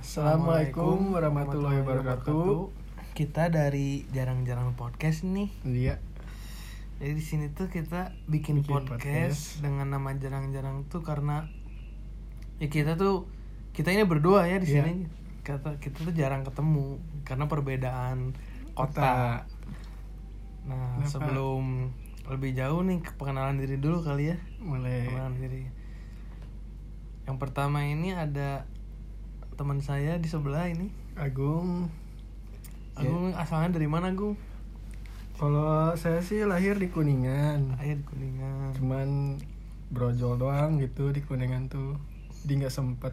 Assalamualaikum warahmatullahi wabarakatuh. Kita dari jarang-jarang podcast nih. Iya, Jadi di sini tuh kita bikin, Bikin podcast, dengan nama jarang-jarang tuh karena ya kita tuh kita ini berdua ya di Iya. sini. Kata kita tuh jarang ketemu karena perbedaan kota. Nah, Kenapa? sebelum lebih jauh nih perkenalan diri dulu kali ya. mulai Perkenalan diri. Yang pertama ini ada teman saya di sebelah ini. Agung. Agung asalnya dari mana, Agung? Kalau saya sih lahir di Kuningan, Ayah di Kuningan. cuman brojol doang gitu di Kuningan tuh. Jadi nggak sempet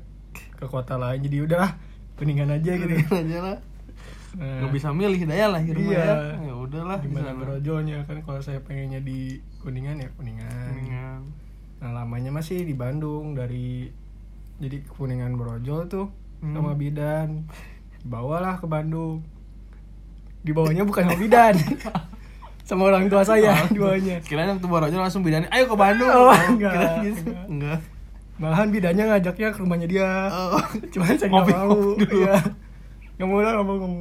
ke kota lain, jadi udah Kuningan aja gitu. aja lah. Nah, Gak bisa milih daya lah rumah Iya. ya. Ya udahlah di Gimana brojolnya kan kalau saya pengennya di Kuningan ya Kuningan. Kuningan. Nah lamanya masih di Bandung dari jadi Kuningan Brojol tuh Hmm. sama bidan bawalah ke Bandung dibawanya bukan sama bidan sama orang tua saya dibawanya Kirain waktu baru aja langsung bedanya, ayo ke Bandung. Oh, enggak, Kirain gitu. enggak. Enggak. malahan bidannya ngajaknya ke rumahnya dia Oh. cuman saya nggak mau. Iya. nggak mau lah nggak mau mau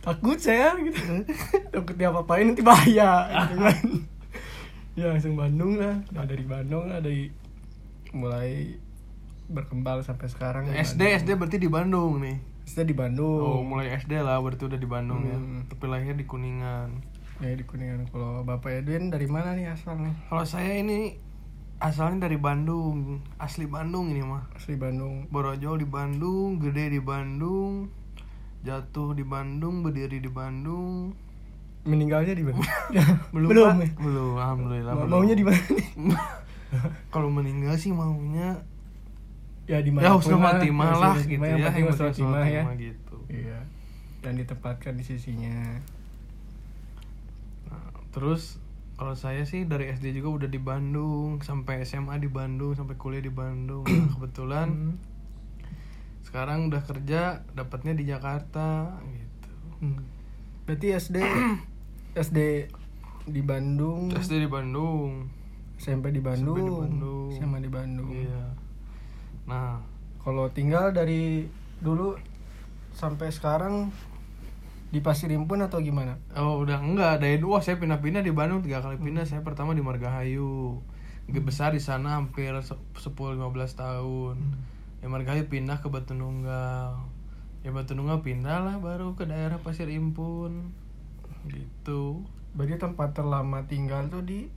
takut saya gitu takut dia apa-apain nanti bahaya gitu kan ya langsung Bandung lah nah dari Bandung lah dari mulai berkembang sampai sekarang di SD Bandung. SD berarti di Bandung nih. SD di Bandung Oh, mulai SD lah berarti udah di Bandung ya. Hmm. Tapi lahir di Kuningan. ya di Kuningan kalau Bapak Edwin dari mana nih asalnya Kalau saya ini asalnya dari Bandung, asli Bandung ini mah. asli Bandung Borojol di Bandung, gede di Bandung, jatuh di Bandung, berdiri di Bandung. meninggalnya di mana Belum, belum ya? belum, alhamdulillah. Ma- belum. maunya di mana Kalau meninggal sih maunya ya di ya mana husnul khotimah lah gitu ya. yang penting husnul khotimah ya gitu. iya dan ditempatkan di sisinya Nah, terus kalau saya sih dari SD juga udah di Bandung, sampai SMA di Bandung, sampai kuliah di Bandung. Nah, kebetulan Hmm. sekarang udah kerja, dapatnya di Jakarta gitu. Hmm. berarti SD SD di Bandung SD di Bandung. SMP di Bandung, SMP di Bandung. SMA di Bandung. Iya. Nah, Kalau tinggal dari dulu sampai sekarang di Pasir Impun atau gimana? oh udah enggak dari dua saya pindah-pindah di Bandung tiga kali pindah. Saya pertama di Margahayu. Gede besar di sana hampir 10-15 tahun. Ya Margahayu pindah ke Batu Nunggal. Ya Batu Nunggal pindah lah baru ke daerah Pasir Impun. Gitu. Berarti tempat terlama tinggal tuh di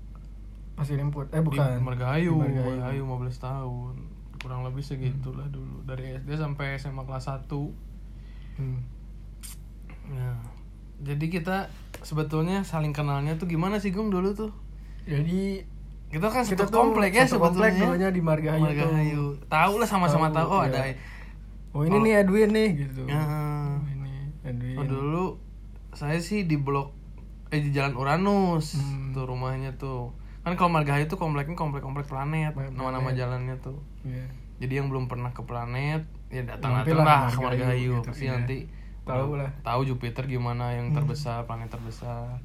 Pasir Impun. Eh Di bukan. Margahayu, Di Margahayu. Margahayu 15 tahun. Kurang lebih segitulah dulu dari SD sampai SMA kelas 1. Hmm. Nah, jadi kita sebetulnya saling kenalnya tuh gimana sih Gung dulu tuh? Jadi Kita kan Kita satu komplek ya satu komplek sebetulnya. dulunya di Margahayu. Margahayu. Tahu lah sama-sama tahu. Tahu, Oh, iya. ada. oh ini Oh. nih Edwin nih gitu. Ya. Oh, ini Edwin. Oh, dulu saya sih di blok eh di Jalan Uranus Hmm. tuh rumahnya tuh. Kan kalau Margahayu tuh kompleknya komplek-komplek planet, Planet. nama-nama jalannya tuh. Iya. Jadi yang belum pernah ke planet ya datang datang lah ke Margahayu gitu, pasti iya. nanti Tahu lah. tahu Jupiter gimana yang Hmm. terbesar planet terbesar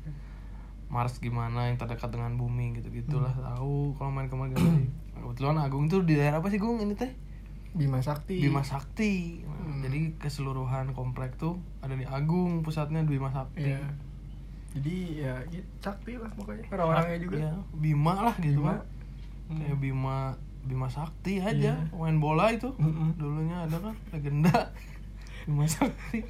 Mars gimana yang terdekat dengan bumi gitu gitulah Hmm. tahu kalau main ke Margahayu kebetulan Agung tuh di daerah apa sih Gung ini teh Bima Sakti. Bima Sakti Nah, Hmm. jadi keseluruhan komplek tuh ada di Agung pusatnya di Bima Sakti Iya. Jadi ya gitu, Sakti lah pokoknya. Orang-orangnya juga. Iya, Bima lah gitu Bima. Bima. kayak Bima Bima Sakti aja Iya. main bola itu Mm-mm. dulunya ada kan legenda Bima Sakti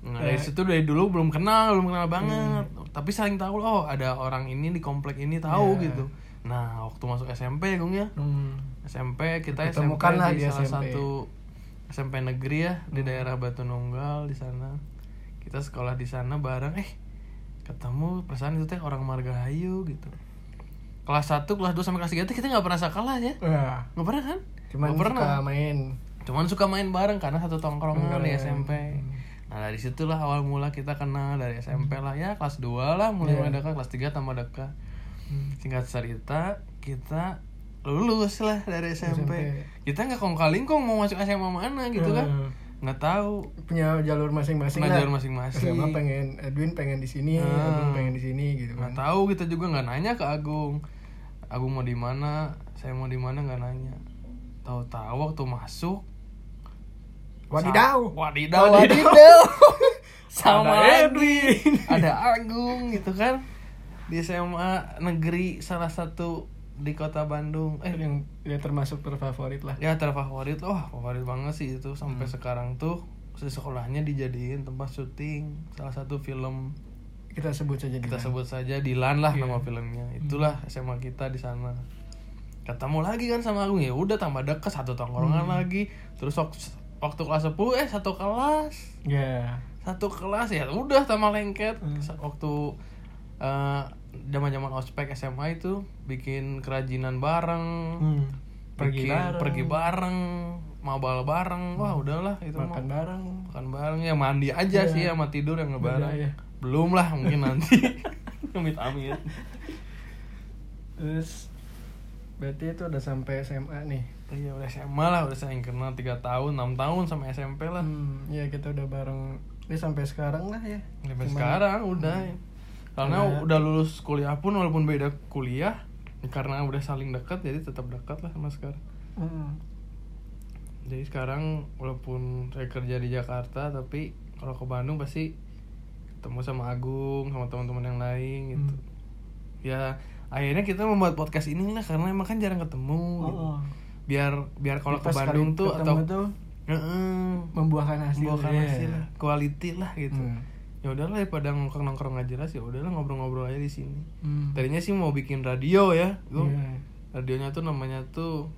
nah dari situ dari dulu belum kenal belum kenal banget tapi saling tahu oh ada orang ini di komplek ini tahu Iya. gitu nah waktu masuk SMP Gung ya Hmm. SMP kita SMP lah di di salah SMP. satu SMP negeri ya di Hmm. daerah Batu Nunggal di sana kita sekolah di sana bareng eh ketemu perasaan itu teh orang Margahayu gitu kelas 1, kelas 2 sampai kelas 3 tuh kita nggak pernah sekolah ya Wah, nggak pernah kan cuman Nggak pernah suka main. cuman suka main bareng karena satu tongkrongan di. SMP nah dari situlah awal mula kita kenal dari SMP lah ya kelas 2 lah mulai Iya. mulai dekat kelas 3 tambah dekat Hmm. singkat cerita kita lulus lah dari SMP, SMP. kita nggak kong kaling kong mau masuk SMA mana gitu kan Hmm. Nggak tahu punya jalur masing-masing Punya lah. jalur masing-masing. SMA pengen Edwin pengen di sini, Ah. Edwin pengen di sini gitu nggak kan. tahu kita juga nggak nanya ke Agung Agung mau di mana saya mau di mana nggak nanya tahu-tahu waktu masuk Wadidaw. Wadidaw, Wadidaw. wadidaw. Sama Ada. Edwin. Ada Agung gitu kan. Di SMA negeri salah satu di kota Bandung. Eh, yang ya termasuk terfavorit lah ya terfavorit. Wah, favorit banget sih itu sampai sekarang tuh sekolahnya dijadiin tempat syuting salah satu film kita sebut saja kita Dilan. sebut saja Dilan lah Iya. nama filmnya. Itulah SMA kita di sana. Ketemu lagi kan sama Agung ya udah tambah deket satu tongkrongan lagi. Terus waktu, kelas 10 eh satu kelas. ya satu kelas ya udah sama lengket Hmm. Waktu zaman zaman ospek SMA itu bikin kerajinan bareng hmm. pergi bikin- bareng. pergi bareng mabal bareng. Wah udahlah itu makan mah. bareng. Makan bareng. Ya mandi aja Iya. sih sama tidur yang ngebareng. Beda, ya. belum lah mungkin nanti. Amit amit terus berarti itu udah sampai SMA nih? Iya udah SMA lah udah saya kenal tiga tahun enam tahun sampai SMP lah. Hmm, ya kita udah bareng. Ini sampai sekarang lah ya. Sampai Cuman- sekarang udah karena Karena- udah lulus kuliah pun walaupun beda kuliah karena udah saling dekat jadi tetap dekat lah sama sekarang Hmm. jadi sekarang walaupun saya kerja di Jakarta tapi kalau ke Bandung pasti ketemu sama Agung sama teman-teman yang lain gitu Hmm. ya akhirnya kita membuat podcast ini lah karena emang kan jarang ketemu gitu. Oh, oh. biar biar kalau ke Bandung tuh atau tuh Heeh, membuahkan hasil membawakan ya. hasil lah quality lah gitu Hmm. Ya udahlah daripada nongkrong nongkrong nggak jelas ya udahlah ngobrol-ngobrol aja di sini. Hmm. tadinya sih mau bikin radio ya Gung. Iya. radionya tuh namanya tuh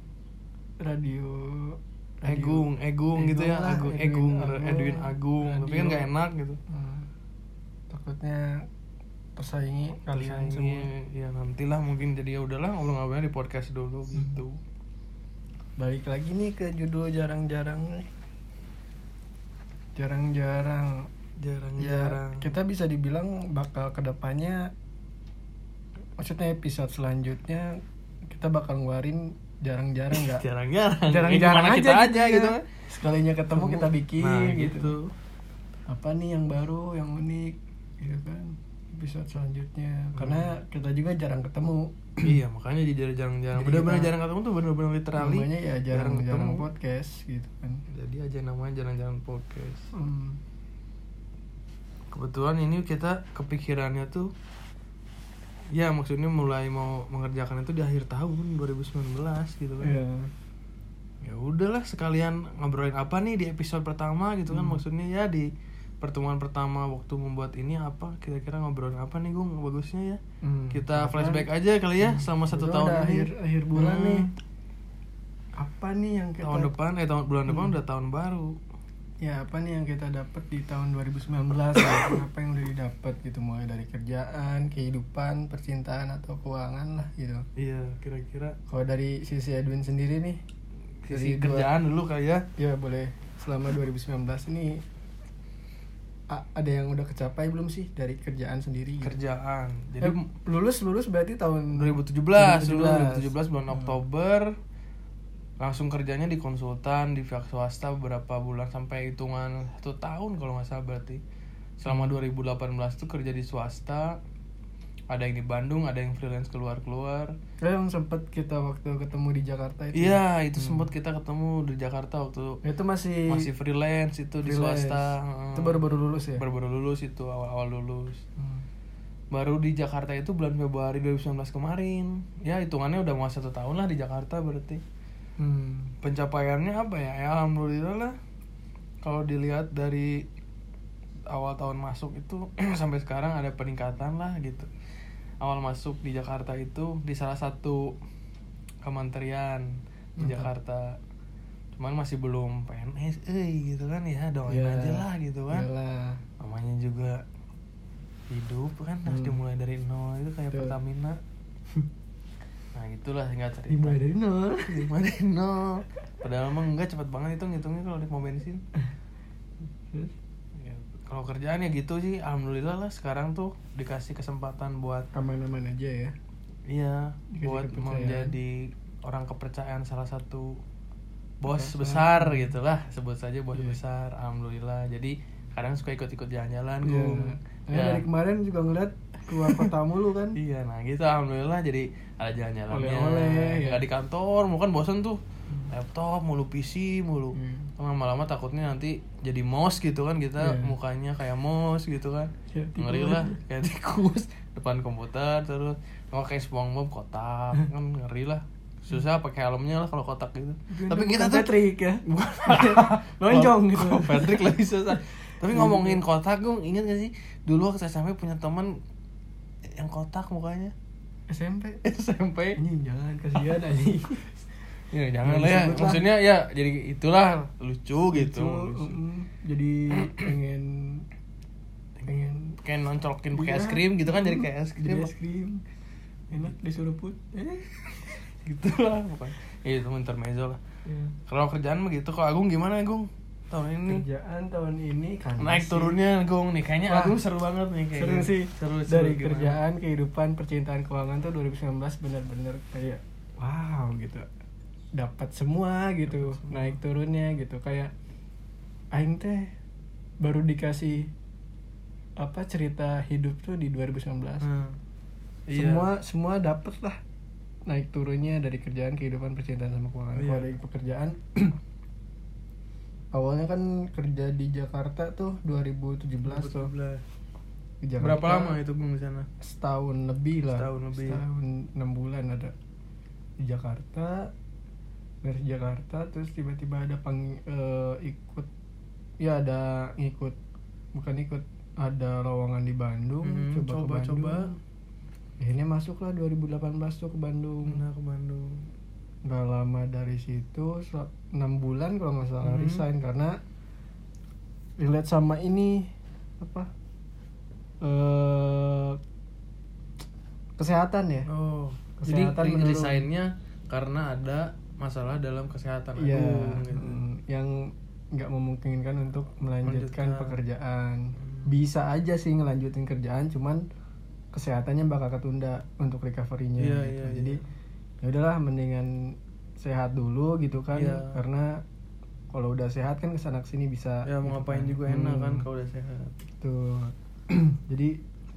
radio Egung Egung gitu ya. lah, Agung Edwin Egung Edwin Agung. Tapi kan nggak enak gitu. Hmm. takutnya tersaingi kalian semua. ini, ya nantilah mungkin. Jadi ya udahlah ngobrol-ngobrolnya di podcast dulu Hmm. gitu. Balik lagi nih ke judul jarang-jarang nih jarang-jarang. Ya kita bisa dibilang bakal ke depannya maksudnya episode selanjutnya kita bakal ngeluarin jarang-jarang nggak? Jarang-jarang. Jarang-jarang Ya, aja, gimana kita aja gitu gitu ya. sekalinya ketemu kita bikin nah, gitu. apa nih yang baru yang unik gitu kan? Episode selanjutnya. Karena kita juga jarang ketemu. Iya makanya jadi jarang-jarang. Bener-bener kita- jarang ketemu tuh bener-bener literally namanya ya jarang-jarang podcast gitu kan. Jadi aja namanya jarang-jarang podcast. Hmm. Kebetulan ini kita kepikirannya tuh ya maksudnya mulai mau mengerjakan itu di akhir tahun 2019 gitu kan Iya. ya udahlah sekalian ngobrolin apa nih di episode pertama gitu kan Hmm. maksudnya ya di pertemuan pertama waktu membuat ini apa kira-kira ngobrolin apa nih gung bagusnya ya Hmm. kita flashback aja kali ya selama satu udah tahun ini akhir akhir bulan Hmm. nih apa nih yang kita tahun depan eh tahun bulan depan Hmm. udah tahun baru ya apa nih yang kita dapat di tahun 2019 ya? apa yang udah didapat gitu mulai dari kerjaan kehidupan percintaan atau keuangan lah gitu iya kira-kira kalau dari sisi Edwin sendiri nih sisi dua- kerjaan dulu kali ya ya boleh selama 2019 ini ada yang udah kecapai belum sih dari kerjaan sendiri gitu? kerjaan jadi Eh, lulus lulus berarti tahun 2017 dulu 2017. 2017 bulan Hmm. Oktober langsung kerjanya di konsultan di pihak swasta beberapa bulan sampai hitungan satu tahun kalau nggak salah berarti selama Hmm. 2018 tuh kerja di swasta ada yang di Bandung ada yang freelance keluar keluar Eh, yang sempat kita waktu ketemu di Jakarta itu iya itu Hmm. sempat kita ketemu di Jakarta waktu itu masih masih freelance itu di freelance. swasta itu baru-baru lulus ya baru baru lulus itu awal awal lulus Hmm. baru di Jakarta itu bulan Februari 2019 kemarin ya hitungannya udah mau satu tahun lah di Jakarta berarti Hmm. pencapaiannya apa ya? ya alhamdulillah lah kalau dilihat dari awal tahun masuk itu sampai sekarang ada peningkatan lah gitu awal masuk di Jakarta itu di salah satu kementerian di Mantap. Jakarta cuman masih belum PNS eh gitu kan ya doain Ya, aja lah gitu kan iyalah. namanya juga hidup kan harus Hmm. dimulai dari nol itu kayak Betul. Pertamina nah itulah singkat cerita dimulai dari nol dimulai dari nol padahal emang enggak cepet banget itu ngitungnya kalau mau bensin Ya, kalau kerjaan ya gitu sih alhamdulillah lah sekarang tuh dikasih kesempatan buat aman-aman aja ya iya Dikasih buat kepercayaan. menjadi orang kepercayaan salah satu bos Atasan. besar gitu lah sebut saja bos Iya. besar alhamdulillah jadi kadang suka ikut-ikut jalan-jalan Iya. Gung. Nah, Ya. dari kemarin juga ngeliat keluar kota mulu kan Iya, nah gitu alhamdulillah jadi ada jalan-jalannya. Oleh-oleh, ya. Nggak di kantor, mau kan bosen tuh. laptop mulu PC mulu Hmm. Lama-lama takutnya nanti jadi mouse gitu kan kita Iya. mukanya kayak mouse gitu kan Ya, ngeri tikus. lah kayak tikus depan komputer terus kalau kayak SpongeBob kotak kan ngeri lah susah pakai helmnya lah kalau kotak gitu tapi kita tuh Patrick ya lonjong gitu Patrick lebih susah tapi ngomongin kotak gue inget gak sih dulu waktu SMP punya teman yang kotak mukanya. SMP SMP anjing jangan kasihan anjing. Ya jangan lah ya. Maksudnya ya jadi itulah lucu gitu Lucu, mm, jadi pengen pengen kayak noncolokin pakai Iya. es krim gitu kan jadi kayak es krim. es krim. Enak disuruh put. Eh. Gitu lah pokoknya. Ya itu intermezzo lah. Ya. kalau kerjaan mah gitu. Kalau Agung gimana Agung tahun ini. Kerjaan tahun ini kan naik turunnya Agung nih. Kayaknya Wah, Agung seru banget nih kayak seru sih. Seru, seru dari gimana? kerjaan kehidupan percintaan keuangan tuh 2019 benar-benar kayak wow gitu. Dapat semua gitu. naik turunnya gitu. Kayak aing teh baru dikasih apa cerita hidup tuh di 2019 Hmm. Iya. semua semua dapet lah naik turunnya dari kerjaan kehidupan percintaan sama keuangan. Iya. kalau dari pekerjaan awalnya kan kerja di Jakarta tuh 2017 tuh. Di Jakarta berapa lama itu Gung di sana? Setahun lebih lah. Setahun lebih. setahun enam bulan ada. Di Jakarta dari Jakarta terus tiba-tiba ada pang eh, ikut ya ada ngikut bukan ikut ada lowongan di Bandung Mhm, coba, coba, ke Bandung. Coba. akhirnya masuklah 2018 tuh ke Bandung. Nah ke Bandung nggak lama dari situ enam bulan kalau nggak salah Mhm. resign karena relate sama ini apa eh kesehatan ya oh jadi Kesehatan menurun. resignnya karena ada masalah dalam kesehatan Iya, Agung gitu. mm, yang nggak memungkinkan untuk melanjutkan Melanjutkan. pekerjaan. Hmm. Bisa aja sih ngelanjutin kerjaan, cuman kesehatannya bakal ketunda untuk recovery-nya. Iya, gitu. iya, Jadi iya. Ya udahlah, mendingan sehat dulu gitu kan, Iya. karena kalau udah sehat kan ke sana ke sini bisa. ya mau gitu ngapain kan. juga enak kan Hmm, kalau udah sehat. Tuh, jadi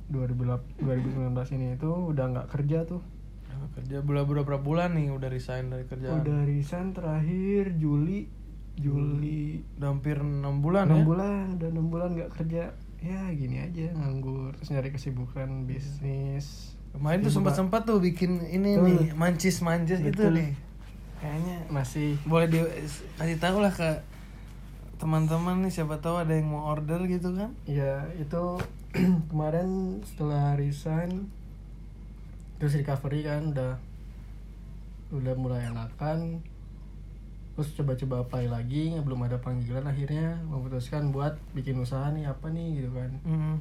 2008 2019 ini itu udah nggak kerja tuh. Nah, kerja bulan berapa bulan nih udah resign dari kerjaan. Udah resign terakhir Juli. Juli. Udah hampir enam bulan enam ya? bulan udah enam bulan nggak kerja. Ya gini aja nganggur terus nyari kesibukan bisnis kemarin tuh Sibuk, sempat sempat tuh bikin ini Tuh. nih mancis mancis itu Betul. nih kayaknya masih boleh di kasih tahu lah ke teman-teman nih siapa tahu ada yang mau order gitu kan ya itu kemarin setelah resign terus recovery kan udah udah mulai enakan terus coba-coba apply lagi belum ada panggilan akhirnya memutuskan buat bikin usaha nih apa nih gitu kan Hmm.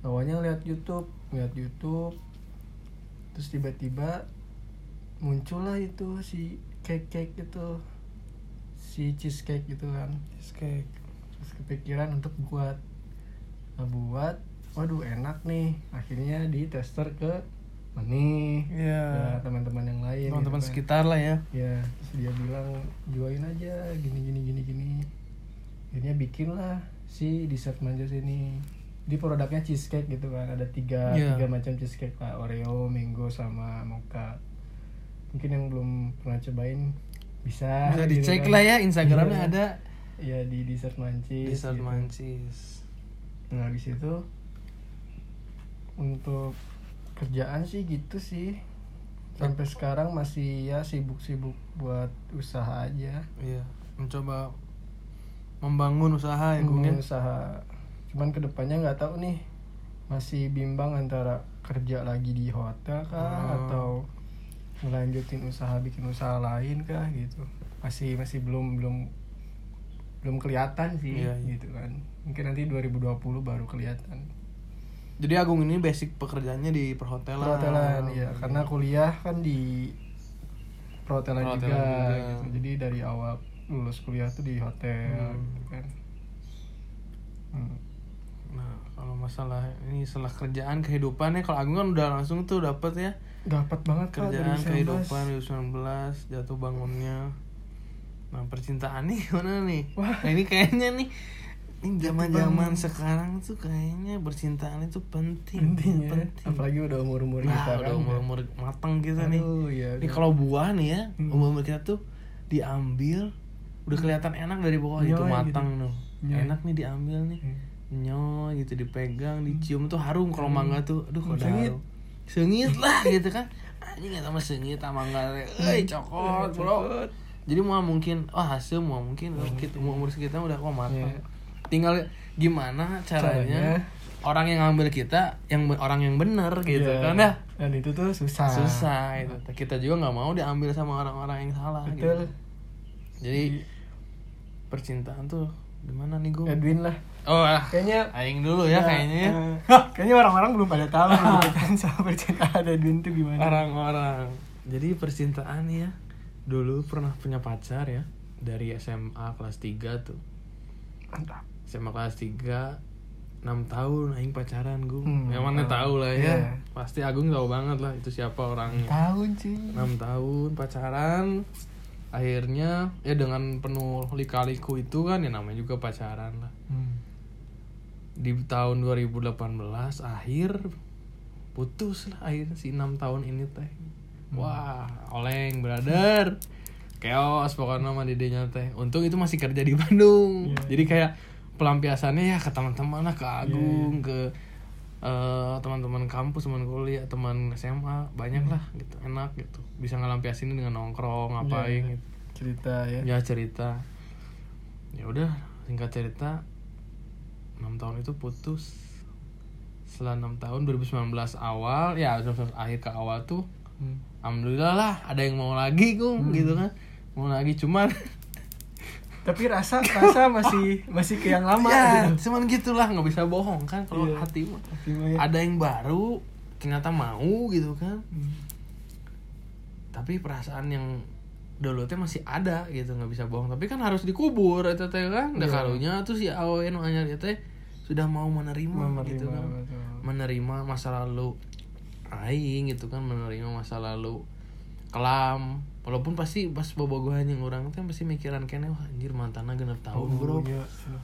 awalnya lihat YouTube lihat YouTube terus tiba-tiba muncullah itu si cake cake itu si cheesecake gitu kan. Cheesecake. Terus kepikiran untuk buat nah, buat waduh enak nih. Akhirnya di tester ke Mani Iya. ya, teman-teman yang lain teman-teman gitu kan. sekitar lah ya. Ya terus dia bilang jualin aja gini gini gini gini. Akhirnya bikin lah si dessert manjus ini di produknya cheesecake gitu kan. Ada tiga Iya. tiga macam cheesecake lah. Oreo, Mango sama Mocha. Mungkin yang belum pernah cobain bisa bisa gitu dicek kan. lah ya instagramnya Iya. ada. Ya di dessert mancis dessert gitu. mancis nah habis itu untuk kerjaan sih gitu sih. Sampai sekarang masih ya sibuk-sibuk buat usaha aja. Iya mencoba membangun usaha ya ya? Ngomongin usaha cuman ke depannya nggak tahu nih masih bimbang antara kerja lagi di hotel kah Hmm. atau ngelanjutin usaha bikin usaha lain kah gitu masih masih belum belum belum kelihatan sih Iya, iya. gitu kan mungkin nanti 2020 baru kelihatan jadi Agung ini basic pekerjaannya di perhotelan perhotelan ya karena kuliah kan di perhotelan, Perhotelan juga, juga. gitu jadi dari awal lulus kuliah tuh di hotel Hmm. gitu kan Hmm. Nah, kalau masalah ini setelah kerjaan kehidupannya kalau Agung kan udah langsung tuh dapet ya dapat banget Pak, kerjaan 19. kehidupan 2019 jatuh bangunnya. Nah, percintaan nih gimana nih? Wah. Nah, ini kayaknya nih ini zaman-zaman sekarang tuh kayaknya percintaan itu penting. penting ya penting. apalagi udah umur umur Nah, kita udah kan umur-umur matang kita nih. Aduh, ya, Ini udah. kalau buah nih ya, Hmm. umur kita tuh diambil udah kelihatan enak dari bawah itu matang gitu. tuh Nyoy. enak nih diambil nih nyoy gitu dipegang dicium tuh harum kalau mangga tuh. Aduh kok Sengit. harum sengit lah gitu kan. Anjing nggak sama sengit sama mangga teh euy cokot bro jadi mau mungkin oh hasil mau mungkin kita umur umur sekitar udah kok matang. Iya. tinggal gimana caranya, Caranya. orang yang ngambil kita yang orang yang bener gitu Iya. kan ya. Dan itu tuh susah. Susah itu. Kita juga nggak mau diambil sama orang-orang yang salah betul. gitu. Jadi percintaan tuh gimana nih gue Edwin lah oh ah, kayaknya aing dulu ya kayaknya. ya. eh, kayaknya orang-orang belum pada tahu gitu kan sama percintaan Edwin tuh gimana. Orang-orang. Jadi percintaan ya dulu pernah punya pacar ya dari SMA kelas 3 tuh. Mantap. SMA kelas 3 6 tahun aing pacaran gue Hmm, yang mana tahu lah ya. Iya. pasti Agung tahu banget lah itu siapa orangnya tahun sih 6 tahun pacaran akhirnya ya dengan penuh lika-liku itu kan ya namanya juga pacaran lah. Hmm. Di tahun 2018 akhir putus lah akhir si 6 tahun ini teh. Wah oleng brother. Chaos pokoknya nama dedenya teh. Untung itu masih kerja di Bandung. Iya. jadi kayak pelampiasannya ya ke teman-teman lah ke Agung ke eh, teman-teman kampus teman kuliah teman SMA banyak lah gitu. Enak gitu. Bisa ngelampiasin dengan nongkrong ngapain Iya. gitu. Cerita ya. Ya cerita. Ya udah singkat cerita enam tahun itu putus setelah enam tahun 2019 awal ya 2019 akhir ke awal tuh Hmm. alhamdulillah lah ada yang mau lagi gung gitu kan mau lagi cuman tapi rasa rasa masih masih ke yang lama ya gitu cuman gitulah nggak bisa bohong kan kalau Iya. hati mah Tapi mah ya. ada yang baru ternyata mau gitu kan Hmm. tapi perasaan yang dulu teh masih ada gitu nggak bisa bohong tapi kan harus dikubur itu teh kan udah Iya. karunya tuh si awen anyar teh sudah mau menerima, Menerima, gitu kan betul. menerima masa lalu aing gitu kan menerima masa lalu kelam walaupun pasti pas bobogohan yang orang teh pasti mikiran kene wah anjir mantanna genep tahun bro iya.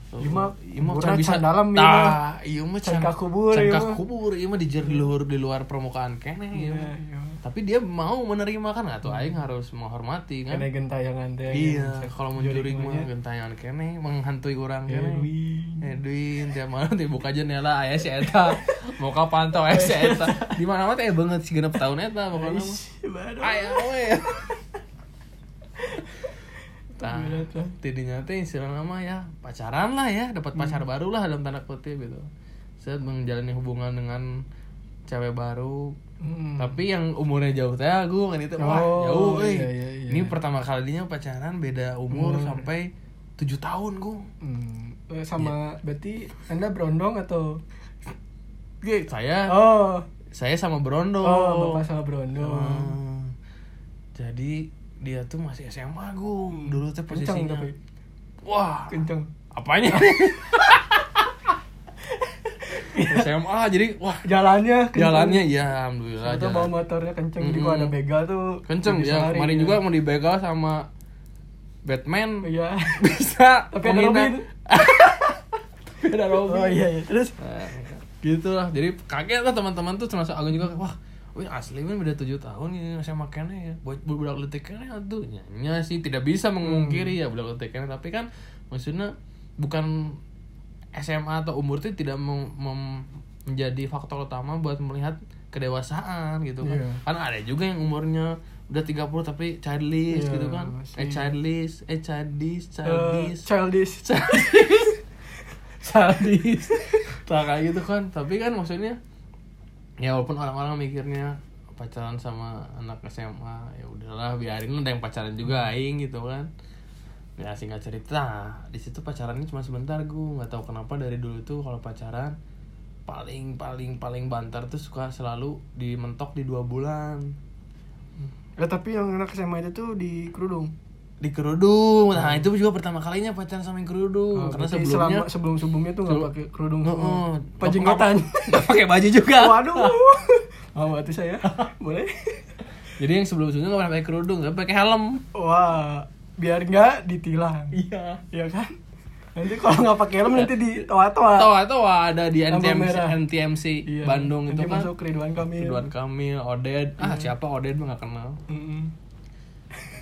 Oh, Ieu mah can bisa dalam. Tah, ieu mah Can can kubur, can mah. kubur ieu mah di jer- di luar di luar permukaan kene Iya, iya. Tapi dia mau menerima kan? Atau aing harus menghormati kan? Kena gentayangan teh. iya kalau mencuri mah gentayangan kene menghantui orang kene. Edwin. Edwin tiap malam teh buka jendela aya si eta mau ka pantau aya si eta. Di mana mah teh banget si genep tahun eta pokoknya mah. Aya we. Tuh. tidinya teh istilah nama ya pacaran lah ya, dapat pacar baru lah dalam tanda kutip gitu. Saya menjalani hubungan dengan cewek baru, Hmm. tapi yang umurnya jauh teh aku kan itu wah Oh, jauh euy. iya, iya, iya. Ini pertama kalinya pacaran beda umur Umur. sampai tujuh tahun gue. Hmm. Sama berarti anda berondong atau Saya oh saya sama Brondo. oh bapak sama berondong Hmm. Jadi dia tuh masih SMA gue. Dulu teh kencang posisinya. tapi Wah, kencang apanya? SMA jadi wah. Jalannya kencang. jalannya ya alhamdulillah atau bawa motornya kenceng jadi Mm-mm. kalau ada begal tuh kenceng ya kemarin ya. juga mau dibegal sama Batman. Iya. Bisa Tapi ada. Robin. Ada Robin. Oh iya iya. Terus? Nah, gitu lah jadi kaget lah teman-teman tuh termasuk aku juga wah Wih asli kan beda tujuh tahun ya saya makannya ya. Buat budak letik kene tuh nya sih tidak bisa memungkiri ya budak letik kene tapi kan maksudnya bukan SMA atau umur itu tidak mem- mem- menjadi faktor utama buat melihat kedewasaan gitu kan. Iya. kan ada juga yang umurnya udah 30 tapi childish Iya, gitu kan. masih- eh childish eh childish eh, childish. childish. Sadis tak kayak gitu kan. Tapi kan maksudnya ya walaupun orang-orang mikirnya pacaran sama anak SMA ya udahlah biarin ada yang pacaran juga aing gitu kan ya singkat cerita di situ pacarannya cuma sebentar gue nggak tahu kenapa dari dulu tuh kalau pacaran paling paling paling bantar tuh suka selalu dimentok di dua bulan. Ya tapi yang anak SMA itu tuh di kerudung? Di kerudung. Nah itu juga pertama kalinya pacaran sama yang kerudung. Oh, karena sebelumnya selama sebelum sebelumnya tuh nggak Sebelum- pakai kerudung. Heeh. semua pajenggotan nggak pakai baju juga. Waduh. Mau tuh saya. Boleh? Jadi yang sebelum-sebelumnya gak pernah pakai kerudung, tapi pakai helm. wah biar nggak ditilang Iya. ya kan nanti kalau nggak pakai helm nanti di toa-toa Tahu atau ada di NTMC. NTMC Iya. Bandung itu nanti kan. masuk Ridwan Kamil Ridwan Kamil, Oded. Ah, siapa Oded mah gak kenal. Mm-mm.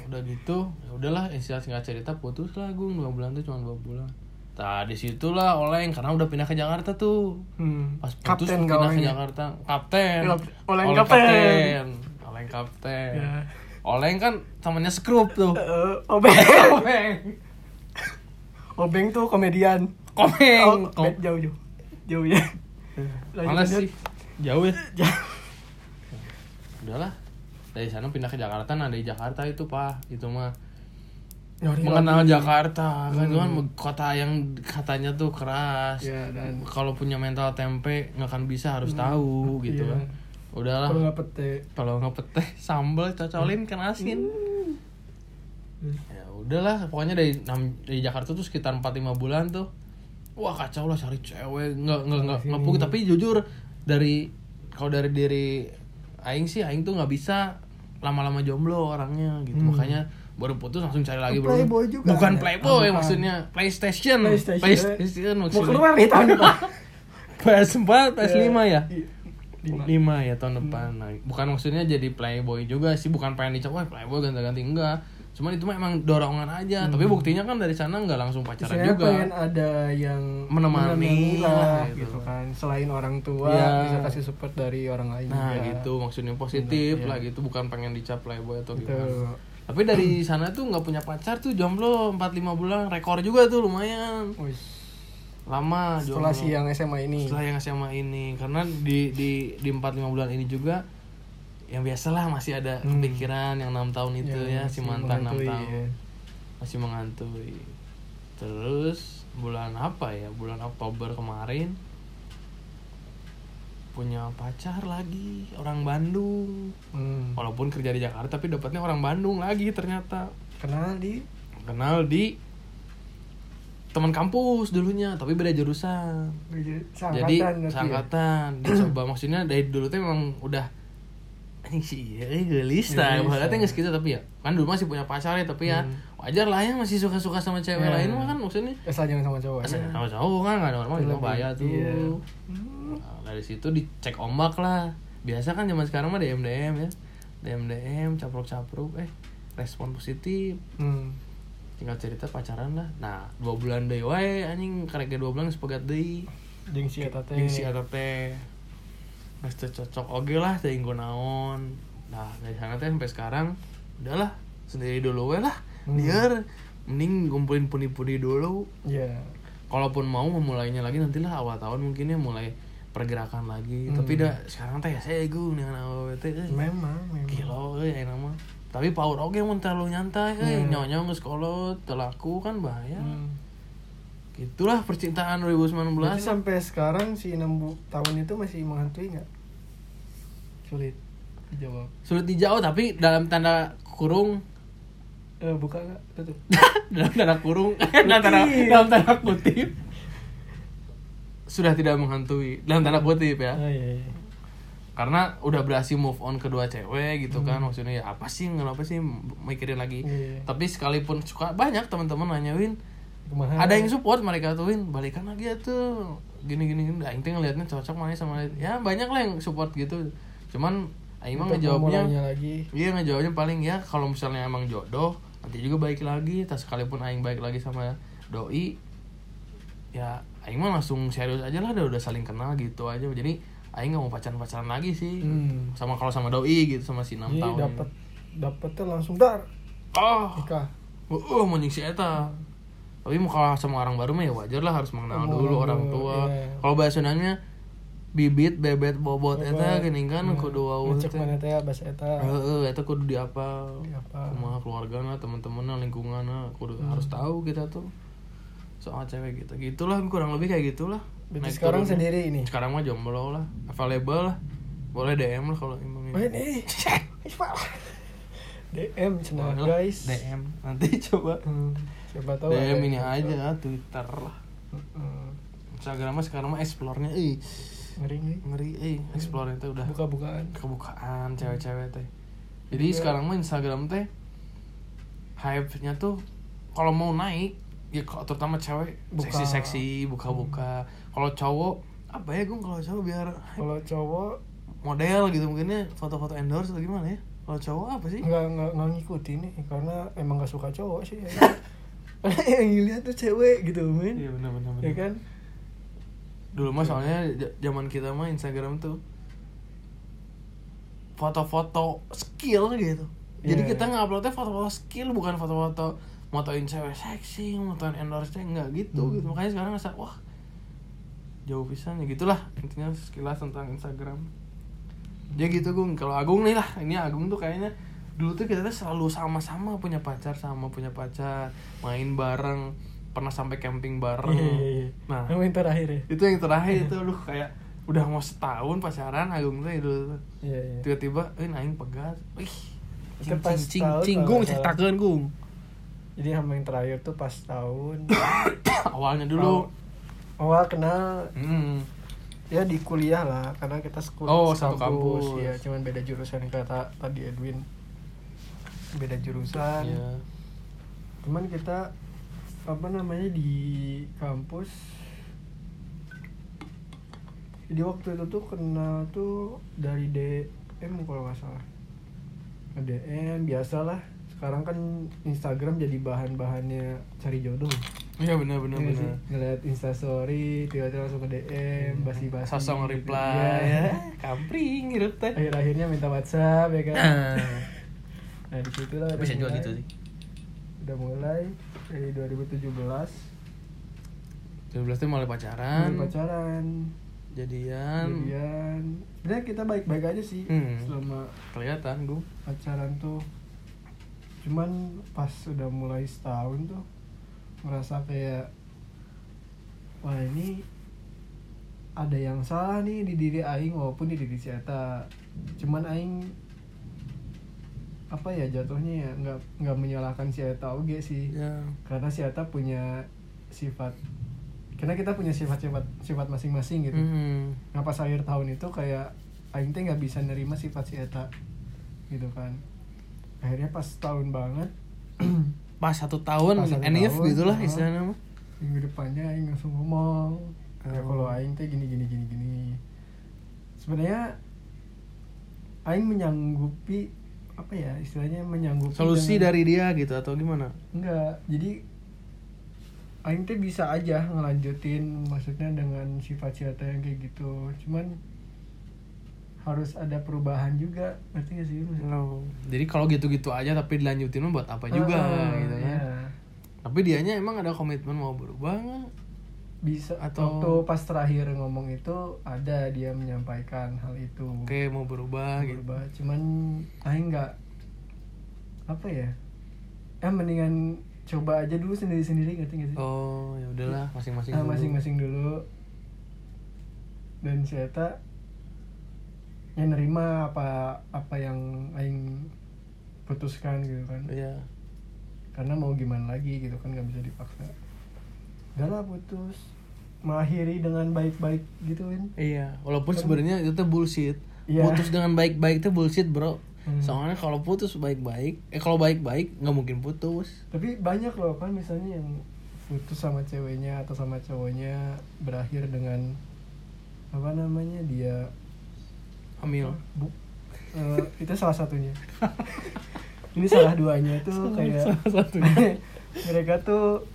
udah gitu ya udahlah istilah singkat cerita putus lah gue dua bulan tuh cuma dua bulan Nah, di situlah Oleng karena udah pindah ke Jakarta tuh. Hmm. Pas putus Kapten pindah ke ini. Jakarta. Kapten. Kap- Oleng kapten. Oleng kapten. Ya. Oleng kan temannya Skrup tuh. Eh, obeng. Komeng. obeng tuh komedian. Komeng. Oh, Kom- jauh jauh. Jauh ya. Males lanjut. sih. Jauh ya. Jauh. Udahlah. Dari sana pindah ke Jakarta, nah dari Jakarta itu pak, itu mah Nyari mengenal lagi. Jakarta kan Hmm. kan kota yang katanya tuh keras. Ya, dan Kalau punya mental tempe nggak akan bisa harus tahu gitu Iya. kan. Udahlah. kalau nggak pete. kalau nggak peteh sambal cocolin kan asin ya udahlah pokoknya dari dari Jakarta tuh sekitar 4-5 bulan tuh wah kacau lah cari cewek nggak nggak nggak nggak pukul. tapi jujur dari kalau dari diri Aing sih Aing tuh nggak bisa lama-lama jomblo orangnya gitu Hmm. makanya baru putus langsung cari lagi bro Playboy juga bukan ada. playboy bukan. maksudnya PlayStation PlayStation. PlayStation Mau maksudnya keluar nih tahun depan. PS4 PS5 ya Iya. Lima. lima ya tahun depan nah, bukan maksudnya jadi playboy juga sih bukan pengen dicap wah playboy ganti-ganti enggak cuman itu mah emang dorongan aja tapi buktinya kan dari sana nggak langsung pacaran Istilahnya juga pengen ada yang Menemani lah, lah, gitu. gitu. kan. Selain orang tua Iya. bisa kasih support dari orang lain nah juga. gitu maksudnya positif Iya. lah gitu bukan pengen dicap playboy atau Gitu. gimana tapi dari sana tuh nggak punya pacar tuh jomblo 4-5 bulan rekor juga tuh lumayan Wih, lama setelah jomblo si yang SMA ini. setelah yang SMA ini karena di di di empat lima bulan ini juga yang biasalah masih ada Hmm. kepikiran yang enam tahun itu ya, si masih mantan enam tahun ya. masih mengantui terus bulan apa ya bulan Oktober kemarin punya pacar lagi orang Bandung Hmm. walaupun kerja di Jakarta tapi dapatnya orang Bandung lagi ternyata Kenal di kenal di teman kampus dulunya tapi beda jurusan jadi seangkatan berarti ya? dicoba maksudnya dari dulu tuh emang udah anjing sih iya gelis lah Gelis, bahkan ya. nggak gitu tapi ya kan dulu masih punya pacar ya tapi ya Hmm. wajar lah ya masih suka suka sama cewek Ya. lain mah kan maksudnya Asal jangan sama cowok. asal ya. sama cowok kan nggak normal itu bahaya tuh iya. Nah, dari situ dicek ombak lah biasa kan zaman sekarang mah dm dm ya dm dm capruk capruk eh respon positif Hmm. Tinggal cerita pacaran lah nah dua bulan deh wae anjing karek dua bulan sepakat deh Jeung si eta teh. Jeung si eta teh Geus cocok oge lah teh inggo naon. Nah, dari sana teh sampai sekarang udahlah sendiri dulu we lah. Hmm. Biar mending ngumpulin pundi-pundi dulu. Iya. Kalaupun mau memulainya lagi nantilah awal tahun mungkin ya mulai pergerakan lagi. Hmm. Tapi dah sekarang teh ya saya gue dengan awal teh euy. Memang, memang. Kilo euy ayeuna mah. Tapi power oge mun terlalu nyantai euy, Hmm. nyonya geus kolot, telaku kan bahaya. Hmm. Gitulah percintaan 2019. Berarti sampai sekarang si 6 bu- tahun itu masih menghantui nggak? Sulit dijawab. Sulit dijauh tapi dalam tanda kurung Eh, buka nggak? Tutup. dalam tanda kurung dalam tanda Kutip. dalam tanda kutip sudah tidak menghantui dalam tanda kutip ya Oh, iya, iya. Karena udah berhasil move on kedua cewek gitu kan Hmm. maksudnya ya apa sih kenapa sih mikirin lagi. Iya. tapi sekalipun suka banyak teman-teman nanyain ada yang support mereka tuh Win? Balikan lagi ya tuh. Gini gini gini. Aing teh ngeliatnya cocok mana sama ya banyak lah yang support gitu. Cuman aing mah ngejawabnya lagi. Iya ngejawabnya paling ya kalau misalnya emang jodoh nanti juga baik lagi. Tas sekalipun aing baik lagi sama doi ya aing mah langsung serius aja lah udah udah saling kenal gitu aja. Jadi aing nggak mau pacaran pacaran lagi sih Hmm. sama kalau sama doi gitu sama si enam Jadi tahun dapat dapetnya langsung dar oh nikah. uh mau si eta tapi mau kalau sama orang baru mah ya wajar lah harus mengenal Oh, dulu orang tua iya. kalau bahasa Sundanya bibit bebet bobot eta Bobot. gini kan Hmm. kudu wau Ngecek mana teh bahasa eta. Heeh, eta kudu diapa Diapal. kumaha keluargana teman-temanna lingkunganna kudu Hmm. harus tahu kita tuh soal cewek gitu gitulah kurang lebih kayak gitulah Berarti sekarang turunnya. sendiri ini. sekarang mah jomblo lah available lah boleh DM lah kalau emang Oh ini. DM Boleh lah, guys. DM nanti coba Hmm, siapa tahu DM ada ini yang aja. Twitter lah Hmm, Instagram mah sekarang mah explore-nya eh ngeri ngeri eh explore itu udah Buka-bukaan. kebukaan cewek-cewek teh jadi Iya. sekarang mah Instagram teh hype-nya tuh kalau mau naik ya kalau terutama cewek seksi-seksi buka-buka kalau cowok apa ya gue kalau cowok biar Kalau cowok model gitu mungkinnya foto-foto endorse atau gimana ya? Kalau cowok apa sih? Nggak nggak nggak ngikutin nih karena emang nggak suka cowok sih ya. karena yang dilihat tuh cewek gitu men. Iya benar benar ya kan? Dulu mah soalnya zaman kita mah Instagram tuh foto-foto skill gitu. Jadi Iya. kita nguploadnya foto-foto skill bukan foto-foto motoin cewek seksi motoin endorse enggak gitu Hmm. gitu. Makanya sekarang ngerasa wah jauh pisan ya gitulah. Intinya sekilas tentang Instagram. Dia gitu gung. Kalau Agung nih lah. Ini Agung tuh kayaknya dulu tuh kita tuh selalu sama-sama punya pacar sama punya pacar. Main bareng pernah sampai camping bareng. Iya iya iya. Nah yang yang terakhir ya? itu yang terakhir itu lu kayak udah mau setahun pacaran Agung tuh dulu tuh. iya iya. Tiba-tiba eh naing pegat. Wih Itu cing pas cing cing kalau gung gung. Jadi sama yang terakhir tuh pas tahun awalnya dulu awal kenal. Hmm. ya di kuliah lah karena kita sekul Oh, satu kampus. ya cuman beda jurusan kata tadi Edwin. Beda jurusan. Iya. cuman kita apa namanya di kampus. Jadi waktu itu tuh kenal tuh dari DM kalau nggak salah. DM biasalah sekarang kan Instagram jadi bahan-bahannya cari jodoh iya benar benar Iya benar. ngeliat instastory tiba-tiba langsung ke DM basi-basi sosok gitu. reply. Iya. ya kampring gitu teh. Akhir-akhirnya minta WhatsApp ya kan? Ah. nah di situ lah bisa juga mulai. gitu sih. Udah mulai dari 2017 17 tuh mulai pacaran. Mulai pacaran. Jadian. Jadian. Sebenarnya kita baik-baik aja sih Hmm. selama kelihatan gung. pacaran tuh. Cuman pas udah mulai setahun tuh merasa kayak wah ini ada yang salah nih di diri aing walaupun di diri si Eta. Cuman aing apa ya jatuhnya ya nggak nggak menyalahkan si Eta oge sih. Ya. Karena si Eta punya sifat karena kita punya sifat-sifat sifat masing-masing gitu. Hmm. nah pas akhir tahun itu kayak Aing teh nggak bisa nerima sifat si Eta gitu kan. Akhirnya pas tahun banget pas satu tahun Pas satu tahun, gitu lah ah. istilahnya mah minggu depannya Aing langsung ngomong. Ya Oh. kalau Aing teh gini gini gini gini. Sebenarnya Aing menyanggupi apa ya istilahnya menyanggupi solusi dengan- dari dia gitu atau gimana? Enggak jadi Aing teh bisa aja ngelanjutin maksudnya dengan sifat si Eta yang kayak gitu. Cuman harus ada perubahan juga ngerti gak sih? No. Jadi kalau gitu-gitu aja tapi dilanjutin mah buat apa juga Ah, gitu kan. iya. Tapi dianya emang ada komitmen mau berubah nggak? bisa Atau- waktu pas terakhir ngomong itu ada dia menyampaikan hal itu Oke mau berubah gitu. berubah cuman Aing nggak apa ya eh mendingan coba aja dulu sendiri sendiri ngerti gak sih Oh ya udahlah masing-masing. Ah, dulu. masing-masing dulu dan si Eta yang nerima apa apa yang Aing putuskan gitu kan Iya. karena mau gimana lagi gitu kan nggak bisa dipaksa udah lah putus mengakhiri dengan baik-baik gitu kan Iya. Walaupun Kan- sebenarnya itu tuh bullshit. Iya. Putus dengan baik-baik itu bullshit bro. Hmm. Soalnya kalau putus baik-baik, eh kalau baik-baik nggak mungkin putus. tapi banyak loh kan misalnya yang putus sama ceweknya atau sama cowoknya berakhir dengan apa namanya dia Hamil. bu eh, itu salah satunya ini salah duanya tuh kayak Salah satunya. mereka tuh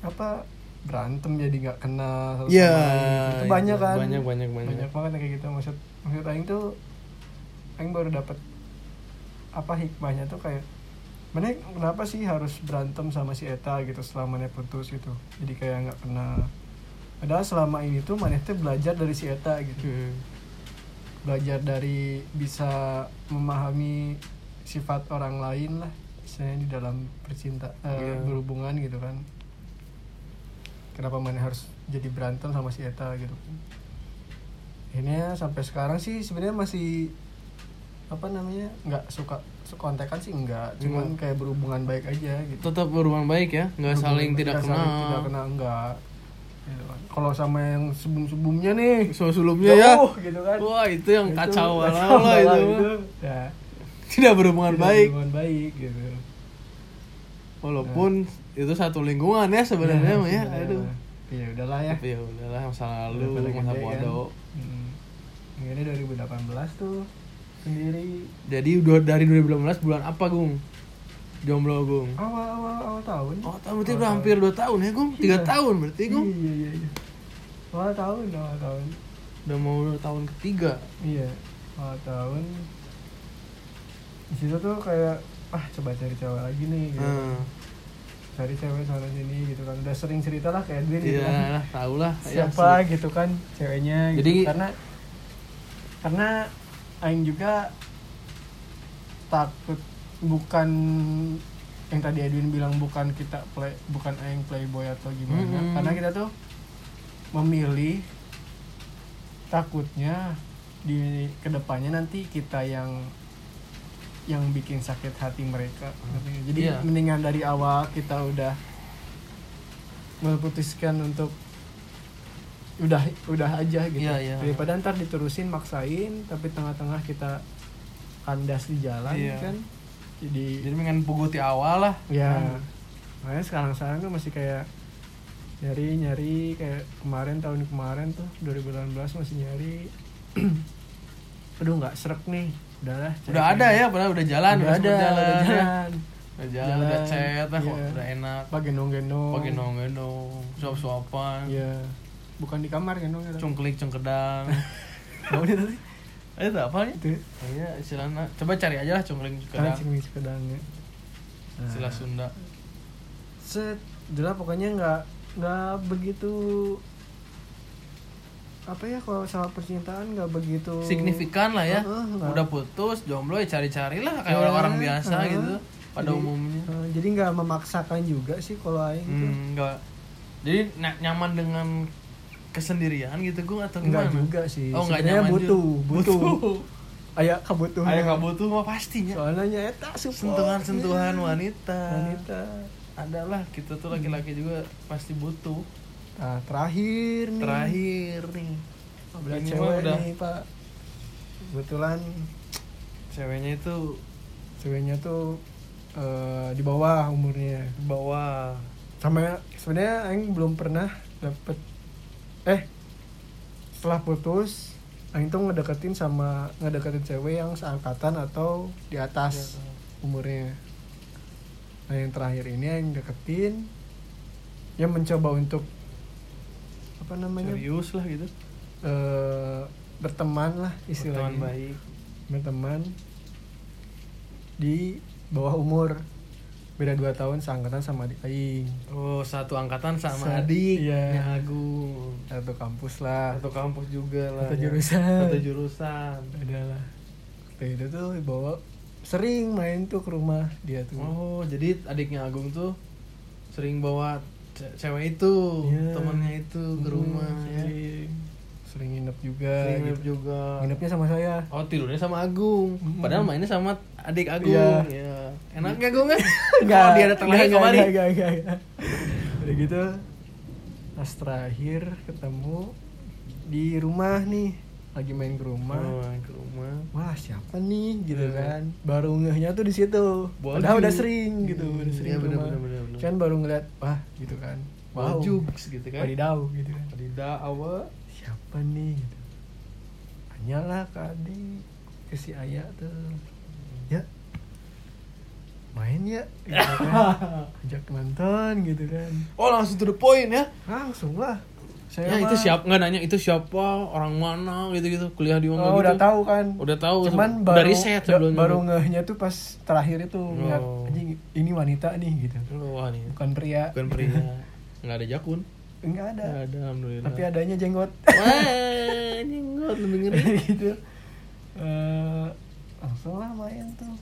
apa berantem jadi nggak kenal satu Iya, sama lain. itu iya, banyak kan banyak, banyak, banyak. banget yang kayak gitu maksud maksud Aing tuh Aing baru dapat apa hikmahnya tuh kayak mana kenapa sih harus berantem sama si Eta gitu selama mana putus gitu jadi kayak nggak kenal padahal selama ini tuh maneh tuh belajar dari si Eta gitu Hmm. Belajar dari bisa memahami sifat orang lain lah misalnya di dalam percinta eh, Iya. berhubungan gitu kan. Kenapa mana harus jadi berantem sama si Eta gitu? Kan akhirnya sampai sekarang sih sebenarnya masih apa namanya nggak suka kontekan sih enggak cuman kayak berhubungan baik aja gitu. Tetap berhubungan baik ya, nggak saling tidak Nggak kenal. tidak kenal enggak Gitu kan. kalau sama yang sebelum sebelumnya nih So sebelumnya ya. gitu kan Wah itu yang Itu kacau kacau lah lah itu. ya Tidak berhubungan tidak baik. berhubungan baik gitu Walaupun itu satu lingkungan ya sebenarnya mah ya. sebenarnya. Aduh. ya udahlah ya Tapi ya udahlah masa lalu, masa kan. bodoh. hmm. ini 2018 tuh sendiri Jadi udah dari 2018 bulan apa, Gung? Jomblo, Gung. awal awal awal tahun Oh, tahun berarti udah hampir 2 tahun ya, Gung? 3 Iya. tahun berarti, Gung. iya iya iya awal tahun awal tahun Udah mau tahun ketiga. iya awal tahun di situ tuh kayak ah coba cari cewek lagi nih gitu. Hmm. cari cewek sana sini gitu kan udah sering cerita lah ke Edwin gitu kan Iya, tahu lah. Ya, siapa gitu kan ceweknya gitu. Jadi- karena karena Aing juga takut bukan yang tadi Edwin bilang bukan kita play bukan Aing playboy atau gimana Mm-mm. karena kita tuh memilih takutnya di ke depannya nanti kita yang yang bikin sakit hati mereka jadi Iya. mendingan dari awal kita udah memutuskan untuk udah udah aja gitu Iya, iya. daripada ntar diterusin maksain tapi tengah-tengah kita kandas di jalan Iya. kan jadi Jadi pengen puguti awal lah. ya Kan. makanya sekarang sekarang tuh masih kayak nyari nyari kayak kemarin tahun kemarin tuh 2018 masih nyari aduh nggak serak nih udahlah Udah ada ya, padahal udah jalan, udah ada udah jalan. jalan Udah jalan, udah Jalan, chat lah, kok iya. udah enak. apa gendong gendong Pakai nong-gendong, suap-suapan, Iya. bukan di kamar gendong ya cungklik cungkedang. Mau sih Eh, itu apa nih? itu Iya, istilahnya. Coba cari aja lah cungkling kan cungkedang. cengis pedangnya Istilah Sunda. set jelas pokoknya nggak nggak begitu apa ya kalau sama percintaan nggak begitu Signifikan lah ya. Heeh, nggak. Udah putus, jomblo ya cari-cari lah kayak Ya, orang-orang biasa heeh. gitu pada Jadi, umumnya. eh, jadi nggak memaksakan juga sih kalau aing tuh Hmm, enggak. Jadi nyaman dengan kesendirian gitu gue atau Enggak gimana? juga sih. Oh, enggak Sebenarnya butuh, butuh. Butuh. Aya kabutuh. Ayah butuh mah pastinya. Soalnya nyata. Sentuhan-sentuhan wanita. Wanita. Adalah kita tuh laki-laki juga pasti butuh. Nah, terakhir nih. Terakhir nih. Udah Ini cewek udah nih, Pak. Kebetulan ceweknya itu ceweknya tuh eh, di bawah umurnya. bawa Sama sebenarnya aing belum pernah dapet eh setelah putus aing tuh ngedeketin sama ngedeketin cewek yang seangkatan atau di atas umurnya. Nah yang terakhir ini yang deketin yang mencoba untuk apa namanya? Serius lah gitu. eh, berteman lah istilahnya. Teman baik. berteman di bawah umur beda dua tahun seangkatan sama adik aing Oh, satu angkatan sama Sa- adik. iya. Nya Agung. satu kampus lah Satu kampus juga lah. Satu ya. jurusan. Satu jurusan. adalah itu tuh bawa sering main tuh ke rumah dia tuh Oh, jadi adiknya Agung tuh sering bawa ce- cewek itu, Iya. temannya itu ke Hmm, rumah ya. sering nginep juga Sering nginep gitu. juga. nginepnya sama saya Oh, tidurnya sama Agung. Mm. Padahal mainnya sama adik Agung. Iya. Ya. Enaknya Agung kan? Kalau dia datang lagi enggak, enggak, enggak, enggak. udah gitu pas terakhir ketemu di rumah nih lagi main ke rumah Oh, ke rumah. wah siapa nih gitu Hmm. kan baru ngehnya tuh di situ padahal udah sering gitu Hmm, udah sering iya, ke bener, rumah bener, bener, bener. kan baru ngeliat wah gitu kan wow Baju gitu kan. wadidaw gitu kan Wadidaw awal. siapa nih gitu tanyalah ke adik ke si ayah tuh ya main ya gitu kan. ajak nonton gitu kan. Oh, langsung to the point ya. langsung lah. Saya ya mah- itu siapa nggak nanya itu siapa orang mana gitu gitu kuliah di mana oh, gitu. udah tahu kan. Udah tahu cuman baru riset da- sebelumnya. baru ngehnya tuh pas terakhir itu ngeliat Oh. anjing ini wanita nih gitu. Oh, wah nih bukan pria. Bukan pria. Nggak ada jakun. Enggak ada. Nggak ada alhamdulillah. Tapi adanya jenggot. Wah jenggot lebih ngeri gitu. Eh, langsung lah main tuh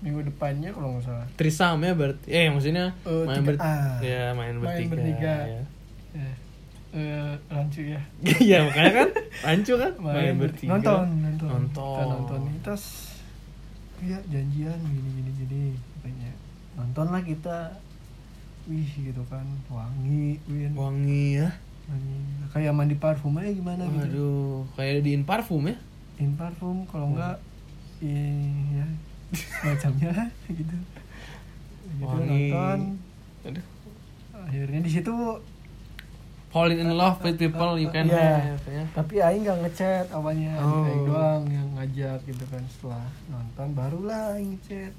minggu depannya kalau nggak salah. Trisam ya berarti eh maksudnya Eh, main ber ya main Main bertiga, bertiga. ya. eh eh, rancu ya. Iya makanya kan rancu kan? Main, ber- bertiga. nonton nonton. Nonton. Kita nonton terus ya janjian gini gini gini. Katanya nonton lah kita. Wih gitu kan wangi win. Wangi ya. Wangi. Kayak mandi parfum aja gimana gitu. Waduh, kayak di in parfum ya? In parfum kalau enggak iya ya macamnya gitu gitu Wangi. nonton Aduh. akhirnya di situ falling in love with people you can Iya. have ya. tapi aing nggak ngechat awalnya Oh. aing doang yang ngajak gitu kan setelah nonton barulah aing ngechat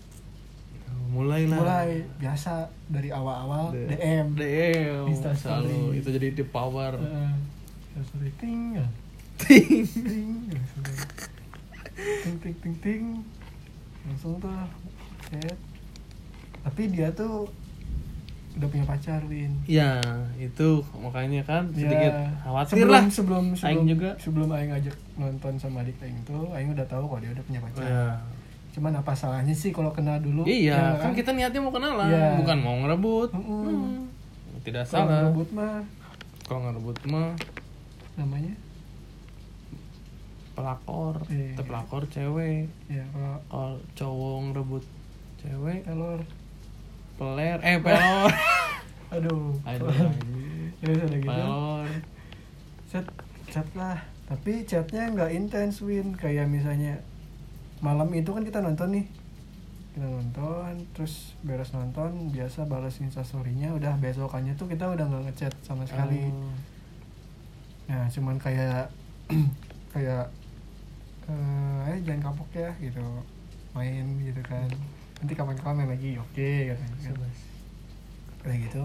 mulai lah mulai biasa dari awal-awal D- DM DM Insta selalu itu jadi the power story ting ya. Ting. ting ting ting ting langsung tuh chat tapi dia tuh udah punya pacar Win. Ya itu makanya kan sedikit Ya, khawatir sebelum, lah. sebelum sebelum Aing juga. sebelum aing ngajak nonton sama adik aing tuh aing udah tahu kalau dia udah punya pacar. Ya. cuman apa salahnya sih kalau kenal dulu? Iya Ya kan? kita niatnya mau kenalan Iya. bukan mau ngerebut. Mm-mm. Hmm. tidak kalau salah. ngerebut mah. Kalau ngerebut mah. Namanya pelakor Iya. Teu pelakor cewek. Ya kalau kalau cowok ngerebut cewek telur peler eh pelor. Aduh. Aduh. Ya udah gitu. Pelor. Chat chat lah. Tapi chatnya nggak intens win. Kayak misalnya malam itu kan kita nonton nih. Kita nonton terus beres nonton biasa balas instastorynya udah besokannya tuh kita udah nggak ngechat sama sekali. Oh. nah cuman kayak kayak eh eh, jangan kapok ya gitu main gitu kan nanti kapan-kapan main lagi oke katanya kan. kayak gitu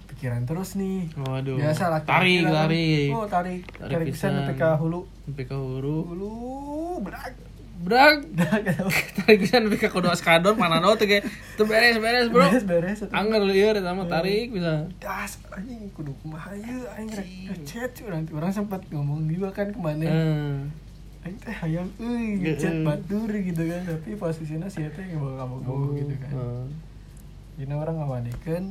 kepikiran terus nih Waduh. biasa lah Tarik, tarik. oh tarik Tarik tarik pisan pisan. sampai ke hulu Sampai ke hulu berak Brak. berak Tarik bisa sampai ke kudu askadon panano teh kayak teu beres beres, Bro. beres beres. Angger lieur eta mah tarik bisa. das anjing kudu kumaha ieu aing rek ngechat urang orang sempat ngomong juga kan ke mana Eh. Aing teh hayang euy ngechat batur gitu kan tapi posisinya si teh ngabok-ngabok gitu kan Eh. jadi orang ngawadekeun